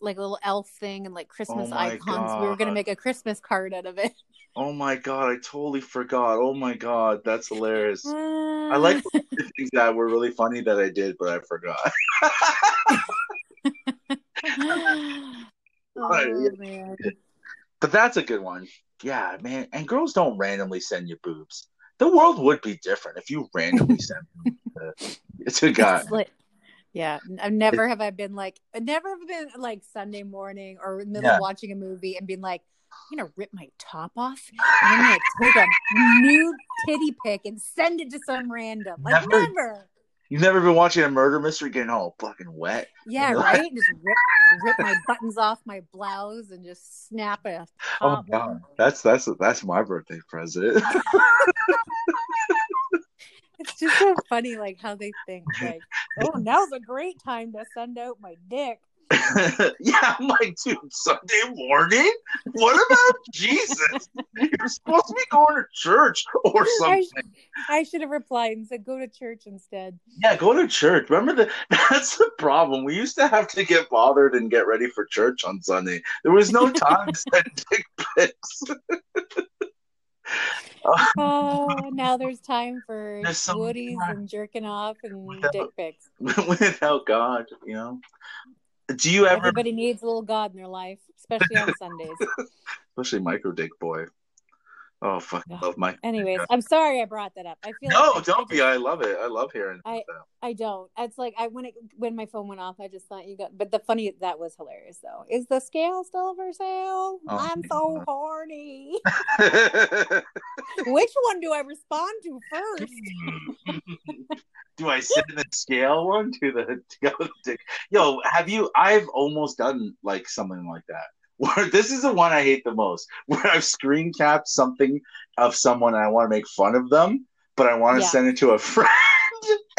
Speaker 3: like a little elf thing and like Christmas
Speaker 2: Oh
Speaker 3: icons. We were gonna make a Christmas card out of it.
Speaker 2: Oh my god, I totally forgot. Oh my god, that's hilarious. I
Speaker 3: I
Speaker 2: like the things that were really funny that I did, but I forgot.
Speaker 3: Oh man.
Speaker 2: But that's a good one. Yeah, man. And girls don't randomly send you boobs. The world would be different if you randomly sent them to, to a guy.
Speaker 3: It's like- yeah, n- never have I been like, never have been like Sunday morning or in the middle
Speaker 2: Yeah.
Speaker 3: of watching a movie and being like, I'm gonna rip my top off and I'm gonna take a nude titty pic and send it to some random. Like
Speaker 2: Never.
Speaker 3: never.
Speaker 2: You've never been watching a murder mystery getting all fucking wet.
Speaker 3: Yeah, right. Just rip, rip my buttons off my blouse and just snap it.
Speaker 2: Oh god, that's that's that's my birthday present.
Speaker 3: It's just so funny, like how they think, like, oh, now's a great time to send out my dick.
Speaker 2: yeah, I'm like, dude, Sunday morning? What about Jesus? You're supposed to be going to church or
Speaker 3: I,
Speaker 2: something.
Speaker 3: sh- I should have replied and said, go to church instead.
Speaker 2: Yeah, go to church. Remember the that's the problem. We used to have to get bothered and get ready for church on Sunday. There was no time to send dick pics.
Speaker 3: Uh, oh, now there's time for
Speaker 2: There's
Speaker 3: woodies and jerking off and
Speaker 2: Without-
Speaker 3: dick pics.
Speaker 2: Without God, you know. Do you ever
Speaker 3: Everybody needs a little God in their life, especially on Sundays.
Speaker 2: especially micro dick boy? Oh fuck, I love my
Speaker 3: Anyways, I'm sorry I brought that up. I feel
Speaker 2: No,
Speaker 3: like
Speaker 2: don't be. I love it. I love hearing
Speaker 3: I-. I don't. It's like I when it when my phone went off, I just thought you got. But the funny that was hilarious though. Is the scale still for sale?
Speaker 2: Oh,
Speaker 3: I'm so
Speaker 2: God.
Speaker 3: horny. Which one do I respond to first?
Speaker 2: Do I send the scale one to the to go to dick? Yo, have you? I've almost done like something like that. Where this is the one I hate the most. Where I've screen capped something of someone and I want to make fun of them, but I want to
Speaker 3: Yeah.
Speaker 2: send it to a friend.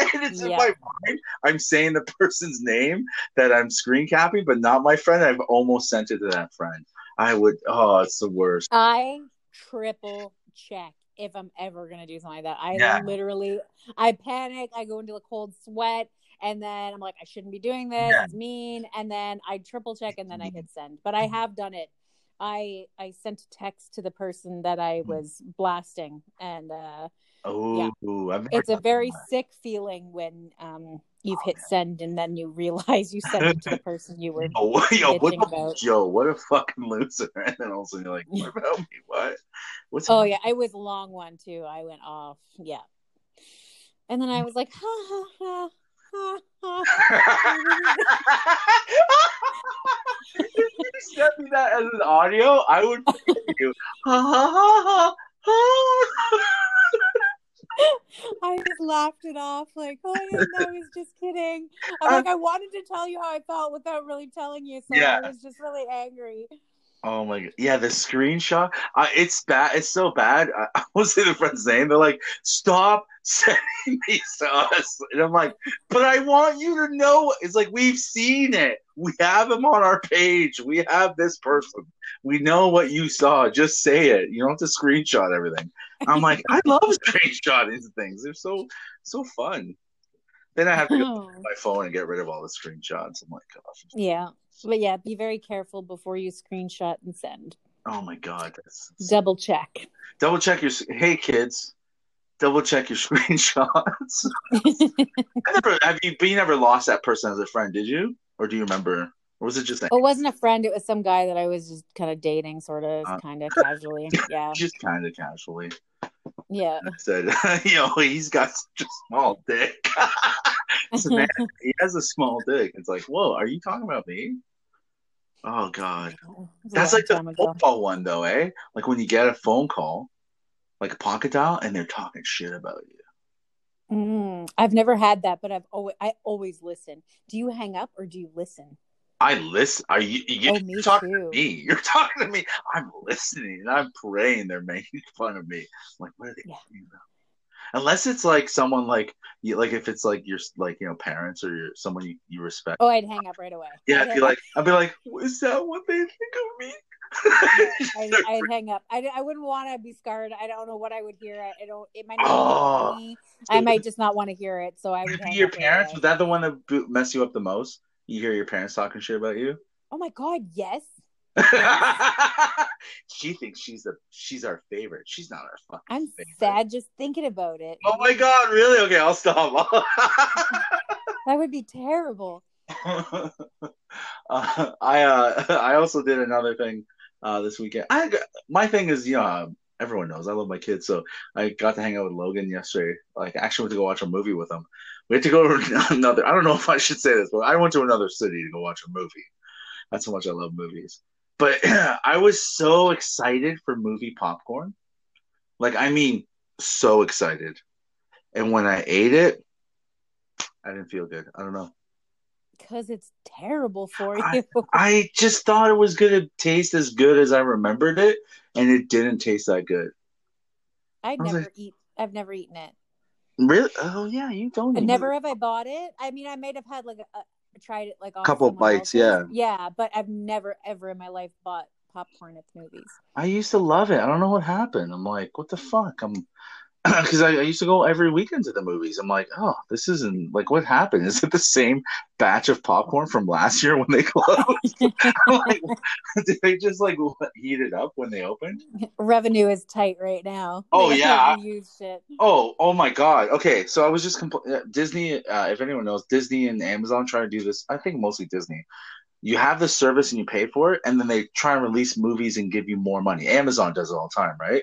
Speaker 2: And it's in my mind. I'm saying the person's name that I'm screen capping, but not my friend. I've almost sent it to that friend. I would. Oh, it's the worst.
Speaker 3: I triple check if I'm ever gonna do something like that. I
Speaker 2: Yeah.
Speaker 3: literally, I panic. I go into a cold sweat, and then I'm like, I shouldn't be doing this.
Speaker 2: Yeah.
Speaker 3: It's mean. And then I triple check, and then I hit send. But I have done it. I I sent a text to the person that I
Speaker 2: Hmm.
Speaker 3: was blasting, and uh,
Speaker 2: Oh, I've
Speaker 3: it's a very sick feeling when um you've oh, hit send and then you realize you sent it to the person you were.
Speaker 2: Oh, yo, what,
Speaker 3: about.
Speaker 2: yo, what a fucking loser! And then also you're like, what about me? What? What's
Speaker 3: Oh yeah, it was a long one too. I went off, yeah, and then I was like, ha ha ha. ha, ha.
Speaker 2: if you sent me that as an audio, I would you. Ha ha ha ha ha.
Speaker 3: I just laughed it off, like, oh, I, didn't know, I was just kidding. I'm like, uh I wanted to tell you how I felt without really telling you, so
Speaker 2: Yeah.
Speaker 3: I was just really angry.
Speaker 2: Oh my god! Yeah, the screenshot. Uh, it's bad. It's so bad. I, I won't say the friend's name. They're like, "Stop sending these to us," and I'm like, "But I want you to know." It's like we've seen it. We have him on our page. We have this person. We know what you saw. Just say it. You don't have to screenshot everything. I'm like, I love screenshotting things. They're so so fun. Then I have to go
Speaker 3: Oh.
Speaker 2: to my phone and get rid of all the screenshots. I'm like, gosh.
Speaker 3: Yeah, but yeah, be very careful before you screenshot and send.
Speaker 2: Oh my god. That's
Speaker 3: Double check.
Speaker 2: double check your hey kids double check your screenshots never, have you but you never lost that person as a friend did you or do you remember or was it just
Speaker 3: It wasn't a friend; it was some guy that I was just kind of dating, sort of,
Speaker 2: Uh.
Speaker 3: kind of casually. Yeah,
Speaker 2: just kind of casually
Speaker 3: yeah.
Speaker 2: I said you know he's got such a small dick So, man, he has a small dick it's like whoa are you talking about me oh god
Speaker 3: It was a
Speaker 2: that's like the
Speaker 3: ago.
Speaker 2: phone call one though eh like when you get a phone call like a pocket dial and they're talking shit about you
Speaker 3: Mm, I've never had that, but I've always I always listen. Do you hang up or do you listen?
Speaker 2: I listen. Are you? you
Speaker 3: Oh, me
Speaker 2: talking
Speaker 3: too.
Speaker 2: to me. You're talking to me. I'm listening and I'm praying. They're making fun of me. I'm like, what are they
Speaker 3: Yeah.
Speaker 2: talking about? Unless it's like someone like you, like if it's like your like you know parents or your someone you, you respect.
Speaker 3: Oh, I'd hang up right away.
Speaker 2: yeah,
Speaker 3: I'd
Speaker 2: I'd be like, I'd be like, is that what they think of me?
Speaker 3: yeah, I'd, I'd hang up. I, I wouldn't want to be scarred. I don't know what I would hear. I don't. It might not
Speaker 2: Oh.
Speaker 3: be ah. funny. I might just not want to hear it. So I would hang
Speaker 2: your
Speaker 3: up right
Speaker 2: parents
Speaker 3: away.
Speaker 2: was that the one that messed you up the most? You hear your parents talking shit about you?
Speaker 3: Oh my god, yes.
Speaker 2: she thinks she's the she's our favorite. She's not our fucking
Speaker 3: I'm
Speaker 2: favorite.
Speaker 3: sad just thinking about it.
Speaker 2: Oh my god, really? Okay, I'll stop.
Speaker 3: That would be terrible.
Speaker 2: uh, I uh, I also did another thing uh, this weekend. I my thing is, you know, everyone knows I love my kids, so I got to hang out with Logan yesterday. Like, I actually went to go watch a movie with him. We had to go to another. I don't know if I should say this, but I went to another city to go watch a movie. That's how much I love movies. But I was so excited for movie popcorn. Like, I mean, so excited. And when I ate it, I didn't feel good. I don't know.
Speaker 3: Because it's terrible for
Speaker 2: I-
Speaker 3: you.
Speaker 2: I just thought it was gonna taste as good as I remembered it, and it didn't taste that good.
Speaker 3: I'd never
Speaker 2: like,
Speaker 3: eat. I've never eaten it.
Speaker 2: Really? Oh yeah, you don't.
Speaker 3: Never
Speaker 2: it.
Speaker 3: have I bought it. I mean, I might have had like a tried it like on
Speaker 2: Couple bites,
Speaker 3: else's. Yeah, but I've never ever in my life bought popcorn at the movies.
Speaker 2: I used to love it. I don't know what happened. I'm like, what the fuck? I'm because I, I used to go every weekend to the movies. I'm like, oh, this isn't like what happened. Is it the same batch of popcorn from last year when they closed? Like, did they just like heat it up when they opened?
Speaker 3: Revenue is tight right now.
Speaker 2: Oh,
Speaker 3: They
Speaker 2: yeah.
Speaker 3: have to use shit.
Speaker 2: Oh, oh my God. Okay, so I was just compl- uh, Disney. Uh, if anyone knows, Disney and Amazon try to do this. I think mostly Disney. You have the service and you pay for it, and then they try and release movies and give you more money. Amazon does it all the time, right?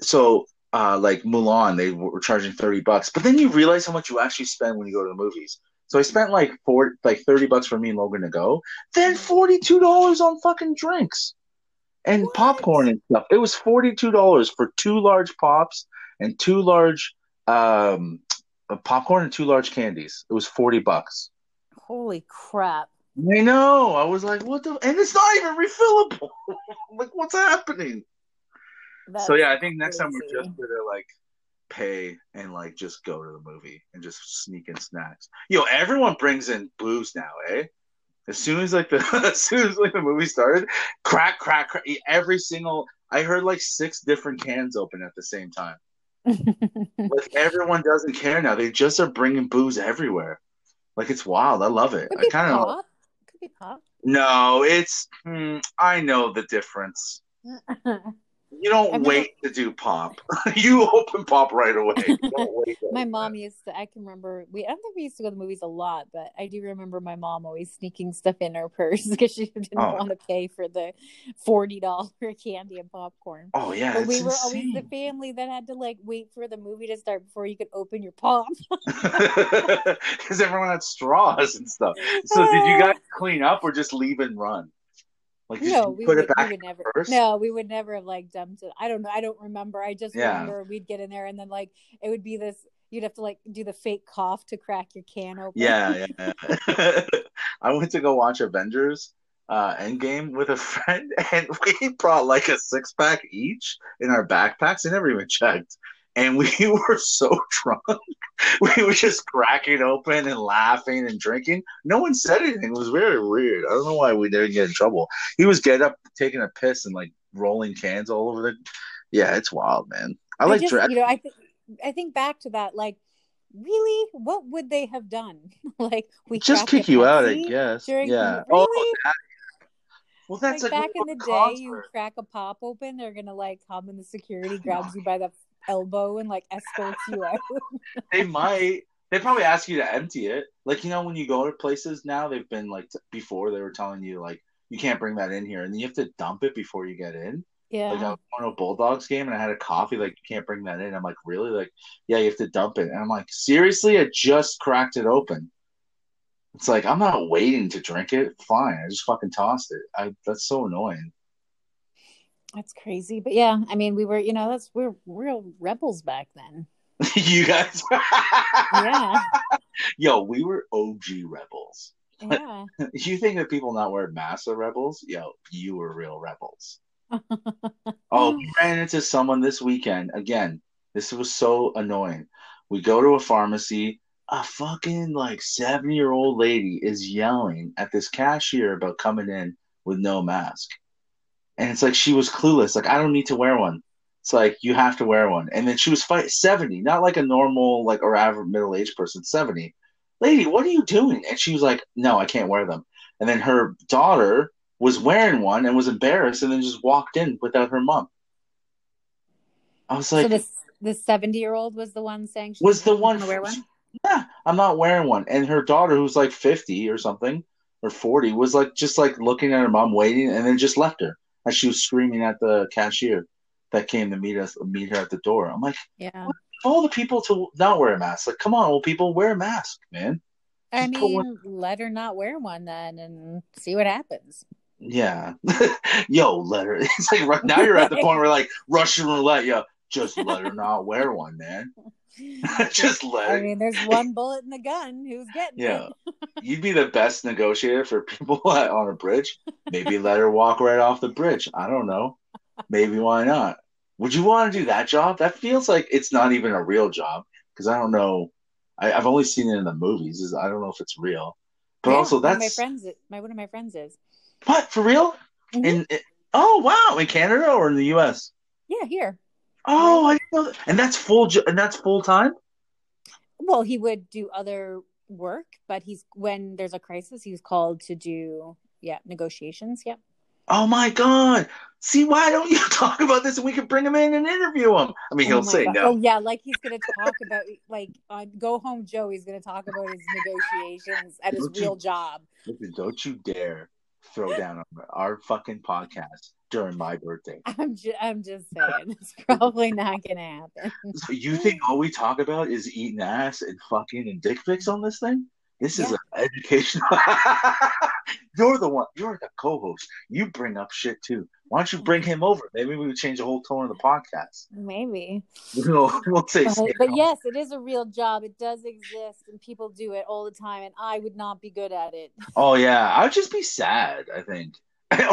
Speaker 2: So, uh, like Mulan, they were charging thirty bucks, but then you realize how much you actually spend when you go to the movies. So I spent like four, like thirty bucks for me and Logan to go, then forty two dollars on fucking drinks and
Speaker 3: What?
Speaker 2: popcorn and stuff. It was forty two dollars for two large pops and two large um uh, popcorn and two large candies. It was forty bucks.
Speaker 3: Holy crap.
Speaker 2: I know. I was like, what the? And it's not even refillable. like, what's happening?
Speaker 3: That's
Speaker 2: so yeah, I think next time we're just gonna like pay and like just go to the movie and just sneak in snacks. Yo, everyone brings in booze now, eh? As soon as like the as soon as like the movie started, crack, crack, crack. Every single I heard like six different cans open at the same time. Like everyone doesn't care now. They just are bringing booze everywhere. Like it's wild. I love it.
Speaker 3: Could
Speaker 2: I
Speaker 3: be
Speaker 2: kind of.
Speaker 3: Could be pop.
Speaker 2: no. It's hmm, I know the difference. You don't
Speaker 3: never-
Speaker 2: wait to do pop. you open pop right away. Don't wait
Speaker 3: my mom used to. I can remember. We. I don't think we used to go to the movies a lot, but I do remember my mom always sneaking stuff in her purse because she didn't
Speaker 2: Oh.
Speaker 3: want to pay for the forty dollar candy and popcorn.
Speaker 2: Oh yeah,
Speaker 3: but we were always the family that had to like wait for the movie to start before you could open your pop.
Speaker 2: because everyone had straws and stuff. So did you uh. guys clean up or just leave and run? Like
Speaker 3: no, we
Speaker 2: put
Speaker 3: would,
Speaker 2: it back
Speaker 3: we would never.
Speaker 2: first?
Speaker 3: No, we would never have like dumped it. I don't know. I don't remember. I just
Speaker 2: Yeah.
Speaker 3: remember we'd get in there and then like it would be this. You'd have to like do the fake cough to crack your can open.
Speaker 2: Yeah, yeah. yeah. I went to go watch Avengers uh Endgame with a friend and we brought like a six pack each in our backpacks. I never even checked. And we were so drunk. We were just cracking open and laughing and drinking. No one said anything. It was very weird. I don't know why we didn't get in trouble. He was getting up, taking a piss, and like rolling cans all over the. Yeah, it's wild, man. I like
Speaker 3: just,
Speaker 2: drag.
Speaker 3: you know, I think I think back to that. Like, really, what would they have done? like, we
Speaker 2: just kick you out, I guess.
Speaker 3: during-
Speaker 2: yeah.
Speaker 3: Oh, really?
Speaker 2: Oh, that- well, that's
Speaker 3: like,
Speaker 2: like,
Speaker 3: back in the day,
Speaker 2: to
Speaker 3: you crack a pop open, they're gonna like come and the security grabs you by the elbow and like escorts you out.
Speaker 2: they might. They probably ask you to empty it. Like you know, when you go to places now, they've been like t- before they were telling you like you can't bring that in here, and you have to dump it before you get in.
Speaker 3: yeah.
Speaker 2: Like I was going to a Bulldogs game and I had a coffee. Like you can't bring that in. I'm like, really? Like, yeah, you have to dump it. And I'm like, seriously? I just cracked it open. It's like I'm not waiting to drink it. Fine, I just fucking tossed it. I that's so annoying.
Speaker 3: That's crazy. But yeah, I mean, we were, you know, that's we're real rebels back then.
Speaker 2: you guys,
Speaker 3: Yeah.
Speaker 2: yo, we were OG rebels.
Speaker 3: Yeah.
Speaker 2: You think that people not wearing masks are rebels? Yo, you were real rebels. Oh, we ran into someone this weekend. Again, this was so annoying. We go to a pharmacy. A fucking like 70 year old lady is yelling at this cashier about coming in with no mask. And it's like she was clueless. Like, I don't need to wear one. It's like, you have to wear one. And then she was fight 70, not like a normal, like, or average middle aged person, 70. Lady, what are you doing? And she was like, no, I can't wear them. and then her daughter was wearing one and was embarrassed, and then just walked in without her mom. I was like,
Speaker 3: so this the seventy year old was the one saying she
Speaker 2: was the one
Speaker 3: wear one.
Speaker 2: Yeah, I'm not wearing one. And her daughter, who's like 50 or something, or 40, was like just like looking at her mom, waiting, and then just left her as she was screaming at the cashier that came to meet us, meet her at the door. I'm like,
Speaker 3: Yeah,
Speaker 2: all the people to not wear a mask. Like, come on, old people, wear a mask, man.
Speaker 3: I
Speaker 2: Just one-
Speaker 3: mean, let her not wear one then, and see what happens.
Speaker 2: Yeah, yo, let her. It's like right now you're at the point where like Russian roulette, yo, just let her not wear one, man. just let
Speaker 3: I mean, there's one bullet in the gun. Who's getting
Speaker 2: Yeah, you'd be the best negotiator for people on a bridge. Maybe let her walk right off the bridge. I don't know. Maybe why not? Would you want to do that job? That feels like it's not even a real job because I don't know. I, I've only seen it in the movies. Is I don't know if it's real. But
Speaker 3: Yeah,
Speaker 2: also,
Speaker 3: of my friends. My one of my friends is.
Speaker 2: what for real.
Speaker 3: Mhm.
Speaker 2: In it, oh wow, in Canada or in the U.S.
Speaker 3: Yeah, here.
Speaker 2: Oh, I know that. And that's full. And that's full time.
Speaker 3: Well, he would do other work, but he's when there's a crisis, he's called to do yeah negotiations. Yeah.
Speaker 2: Oh my god! See, why don't you talk about this and we can bring him in and interview him? I mean,
Speaker 3: Oh
Speaker 2: he'll
Speaker 3: my
Speaker 2: say
Speaker 3: God.
Speaker 2: no.
Speaker 3: Oh yeah, like he's gonna talk about like on Go Home Joe. He's gonna talk about his negotiations at his
Speaker 2: Don't you-
Speaker 3: real job.
Speaker 2: Don't you dare throw down on our fucking podcast during my birthday.
Speaker 3: I'm just, I'm just saying, it's probably not gonna happen.
Speaker 2: So you think all we talk about is eating ass and fucking and dick pics on this thing? This is
Speaker 3: Yeah.
Speaker 2: an educational. you're the one. You're the co-host. You bring up shit too. Why don't you bring him over? Maybe we would change the whole tone of the podcast.
Speaker 3: Maybe,
Speaker 2: We'll, we'll say.
Speaker 3: but, but yes, it is a real job. It does exist, and people do it all the time. And I would not be good at it.
Speaker 2: Oh yeah, I would just be sad. I think,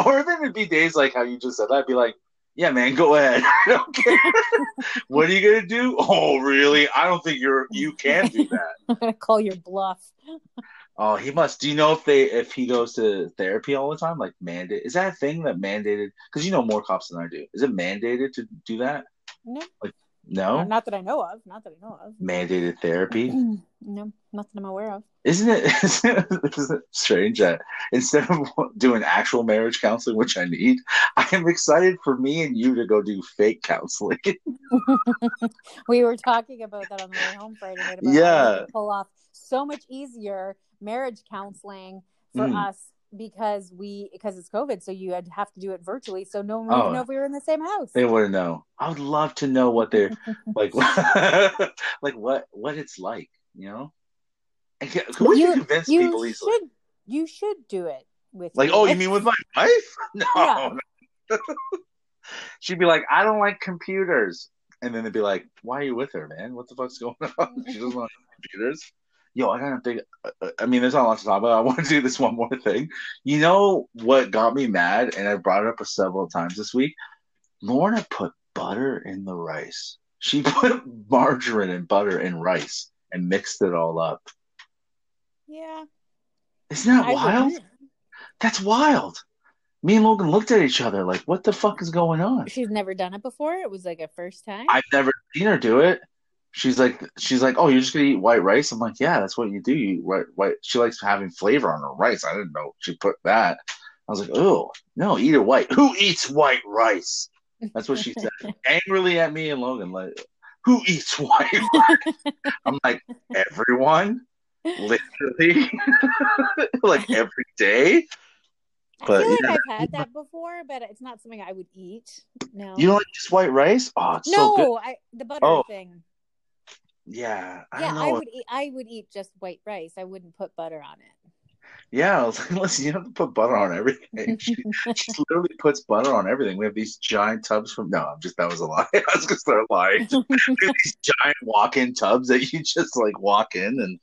Speaker 2: or then it'd be days like how you just said. I'd be like, "Yeah, man, go ahead. I don't care. what are you gonna do? Oh, really? I don't think you're. You can do that.
Speaker 3: I'm gonna call your bluff.
Speaker 2: Oh, he must. Do you know if they if he goes to therapy all the time? Like mandate? Is that a thing that mandated? Because you know more cops than I do. Is it mandated to do that?
Speaker 3: No,
Speaker 2: No,
Speaker 3: not that I know of. Not that I know of.
Speaker 2: mandated therapy.
Speaker 3: no, nothing I'm aware of.
Speaker 2: Isn't it, isn't it, isn't it strange that instead of doing actual marriage counseling, which I need, I am excited for me and you to go do fake counseling.
Speaker 3: we were talking about that on the way home Friday night.
Speaker 2: Yeah.
Speaker 3: pull off so much easier marriage counseling for
Speaker 2: Mm.
Speaker 3: us because we because it's COVID, so you had have to do it virtually, so no one would
Speaker 2: Oh.
Speaker 3: know if we were in the same house.
Speaker 2: they wouldn't know. I would love to know what they're like, like what what it's like, you know. And can, can we
Speaker 3: You-
Speaker 2: convince
Speaker 3: you
Speaker 2: people easily?
Speaker 3: should you should do it with
Speaker 2: Like,
Speaker 3: your
Speaker 2: oh, you mean with my wife? No.
Speaker 3: Yeah.
Speaker 2: She'd be like, I don't like computers. And then they'd be like, Why are you with her, man? What the fuck's going on? She doesn't like computers. Yo, I got a big. uh, I mean, there's not a lot to talk about. I want to do this one more thing. You know what got me mad, and I brought it up several times this week. Lorna put butter in the rice. She put margarine and butter in rice and mixed it all up.
Speaker 3: yeah,
Speaker 2: Isn't that
Speaker 3: I
Speaker 2: wild?
Speaker 3: wouldn't.
Speaker 2: That's wild. Me and Logan looked at each other like, what the fuck is going on?
Speaker 3: She's never done it before. It was like a first time.
Speaker 2: I've never seen her do it. She's like, she's like, oh, you're just gonna eat white rice. I'm like, yeah, that's what you do. You white, white. She likes having flavor on her rice. I didn't know she put that. I was like, oh, no, eat it white. Who eats white rice? That's what she said angrily at me and Logan. Like, who eats white rice? I'm like, everyone, literally, like every day. But
Speaker 3: I feel like
Speaker 2: yeah,
Speaker 3: I've had that before, but it's not something I would eat. No,
Speaker 2: you don't like just white rice? Oh, it's so good.
Speaker 3: no, I the butter
Speaker 2: Oh,
Speaker 3: thing.
Speaker 2: Yeah, I
Speaker 3: Yeah. I would eat. I would eat just white rice. I wouldn't put butter on it.
Speaker 2: Yeah, I was like, listen, you have to put butter on everything. She, she literally puts butter on everything. We have these giant tubs from. No, I'm just that was a lie. I was gonna start lying. these giant walk-in tubs that you just like walk in and.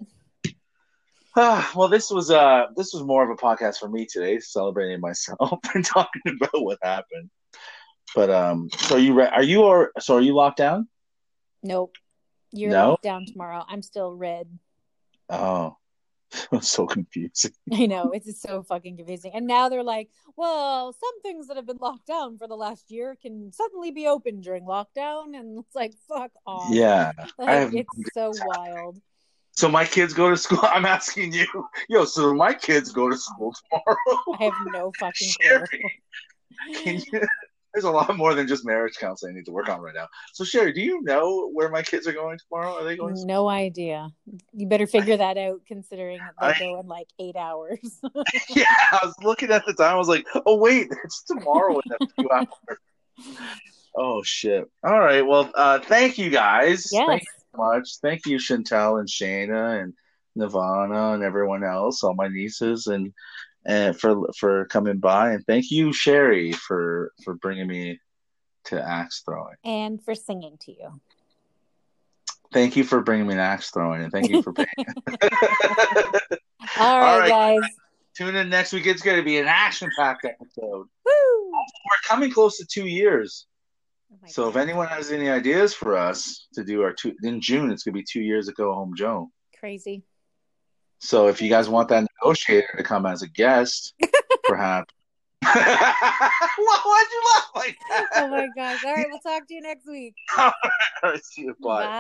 Speaker 2: Ah, well, this was uh this was more of a podcast for me today, celebrating myself and talking about what happened. But um, so you re- are you or so are you locked down?
Speaker 3: Nope. You're
Speaker 2: No?
Speaker 3: down tomorrow. I'm still red.
Speaker 2: Oh, it's so confusing.
Speaker 3: I know it's just so fucking confusing. And now they're like, well, some things that have been locked down for the last year can suddenly be open during lockdown, and it's like, fuck off.
Speaker 2: Yeah,
Speaker 3: like, it's so wild.
Speaker 2: So my kids go to school. I'm asking you, yo. So my kids go to school tomorrow.
Speaker 3: I have no fucking clue.
Speaker 2: Can you? There's a lot more than just marriage counseling I need to work on right now. So Sherry, do you know where my kids are going tomorrow? Are they going? To
Speaker 3: No idea. You better figure that out considering they
Speaker 2: I-
Speaker 3: go in like eight hours.
Speaker 2: yeah, I was looking at the time. I was like, oh wait, it's tomorrow in a few hours. Oh shit! All right. Well, uh, thank you guys.
Speaker 3: yes.
Speaker 2: Thank you so much. Thank you, Chantel and Shayna and Nirvana and everyone else, all my nieces, and and for for coming by, and thank you, Sherry, for for bringing me to axe throwing.
Speaker 3: And for singing to you.
Speaker 2: Thank you for bringing me to axe throwing, and thank you for being
Speaker 3: All right,
Speaker 2: right.
Speaker 3: guys.
Speaker 2: Tune in next week. It's going to be an action-packed episode.
Speaker 3: Woo!
Speaker 2: We're coming close to two years.
Speaker 3: Oh
Speaker 2: So if anyone has any ideas for us to do our two in June, it's gonna be two years ago home Joe.
Speaker 3: Crazy.
Speaker 2: So if you guys want that negotiator to come as a guest, perhaps. Why- Why'd you laugh like that?
Speaker 3: Oh my gosh. All right, we'll talk to you next week.
Speaker 2: All right, see you. Bye.
Speaker 3: Bye.